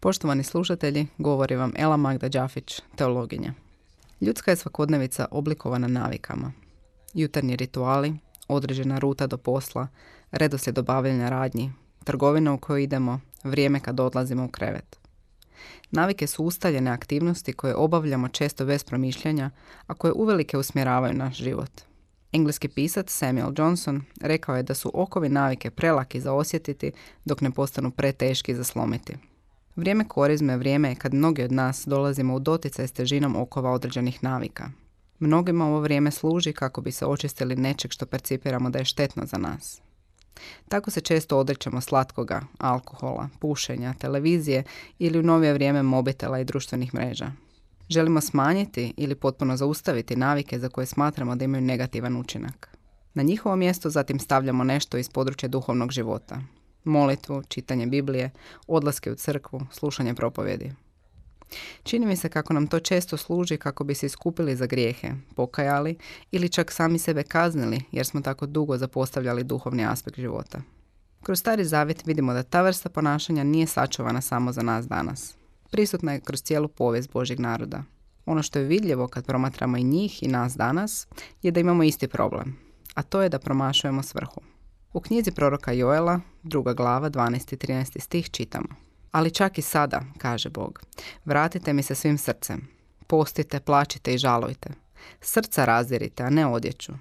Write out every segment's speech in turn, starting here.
Poštovani slušatelji, govori vam Ela Magda Đafić, teologinja. Ljudska je svakodnevica oblikovana navikama. Jutarnji rituali, određena ruta do posla, redoslijed obavljanja radnji, trgovina u kojoj idemo, vrijeme kad odlazimo u krevet. Navike su ustaljene aktivnosti koje obavljamo često bez promišljanja, a koje uvelike usmjeravaju naš život. Engleski pisac Samuel Johnson rekao je da su okovi navike prelaki za osjetiti dok ne postanu preteški za slomiti. Vrijeme korizme vrijeme je kad mnogi od nas dolazimo u doticaj s težinom okova određenih navika. Mnogima ovo vrijeme služi kako bi se očistili nečeg što percipiramo da je štetno za nas. Tako se često odrećemo slatkoga, alkohola, pušenja, televizije ili u novije vrijeme mobitela i društvenih mreža. Želimo smanjiti ili potpuno zaustaviti navike za koje smatramo da imaju negativan učinak. Na njihovo mjesto zatim stavljamo nešto iz područja duhovnog života, molitvu, čitanje Biblije, odlaske u crkvu, slušanje propovjedi. Čini mi se kako nam to često služi kako bi se iskupili za grijehe, pokajali ili čak sami sebe kaznili jer smo tako dugo zapostavljali duhovni aspekt života. Kroz stari zavjet vidimo da ta vrsta ponašanja nije sačuvana samo za nas danas. Prisutna je kroz cijelu povijest Božjeg naroda. Ono što je vidljivo kad promatramo i njih i nas danas je da imamo isti problem, a to je da promašujemo svrhu. U knjizi proroka Joela, druga glava, 12. i 13. stih čitamo. Ali čak i sada, kaže Bog, vratite mi se svim srcem. Postite, plačite i žalujte. Srca razdirite, a ne odjeću.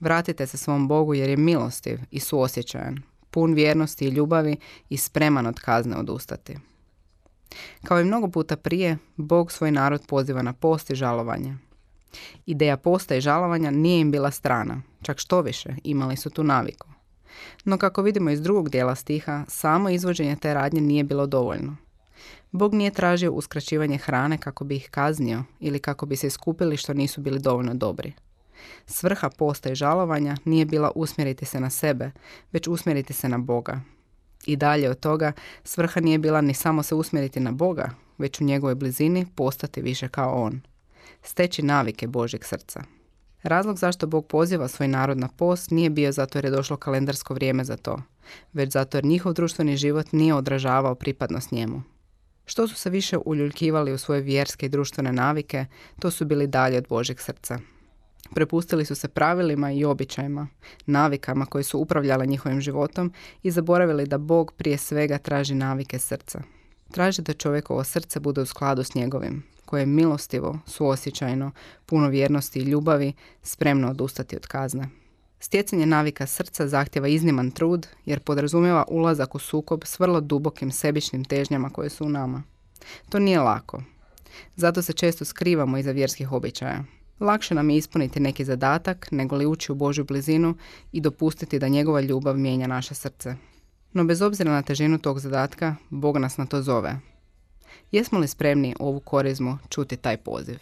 Vratite se svom Bogu jer je milostiv i suosjećajan, pun vjernosti i ljubavi i spreman od kazne odustati. Kao i mnogo puta prije, Bog svoj narod poziva na post i žalovanje. Ideja posta i žalovanja nije im bila strana, čak što više, imali su tu naviku. No kako vidimo iz drugog dijela stiha, samo izvođenje te radnje nije bilo dovoljno. Bog nije tražio uskraćivanje hrane kako bi ih kaznio ili kako bi se iskupili što nisu bili dovoljno dobri. Svrha posta i žalovanja nije bila usmjeriti se na sebe, već usmjeriti se na Boga. I dalje od toga, svrha nije bila ni samo se usmjeriti na Boga, već u njegovoj blizini postati više kao On. Steći navike Božjeg srca. Razlog zašto Bog poziva svoj narod na post nije bio zato jer je došlo kalendarsko vrijeme za to, već zato jer njihov društveni život nije odražavao pripadnost njemu. Što su se više uljuljkivali u svoje vjerske i društvene navike, to su bili dalje od Božeg srca. Prepustili su se pravilima i običajima, navikama koje su upravljale njihovim životom i zaboravili da Bog prije svega traži navike srca. Traži da čovjekovo srce bude u skladu s njegovim, koje je milostivo, suosjećajno, puno vjernosti i ljubavi, spremno odustati od kazne. Stjecanje navika srca zahtjeva izniman trud jer podrazumijeva ulazak u sukob s vrlo dubokim sebičnim težnjama koje su u nama. To nije lako. Zato se često skrivamo iza vjerskih običaja. Lakše nam je ispuniti neki zadatak nego li ući u Božju blizinu i dopustiti da njegova ljubav mijenja naše srce. No bez obzira na težinu tog zadatka, Bog nas na to zove. Jesmo li spremni ovu korizmu čuti taj poziv?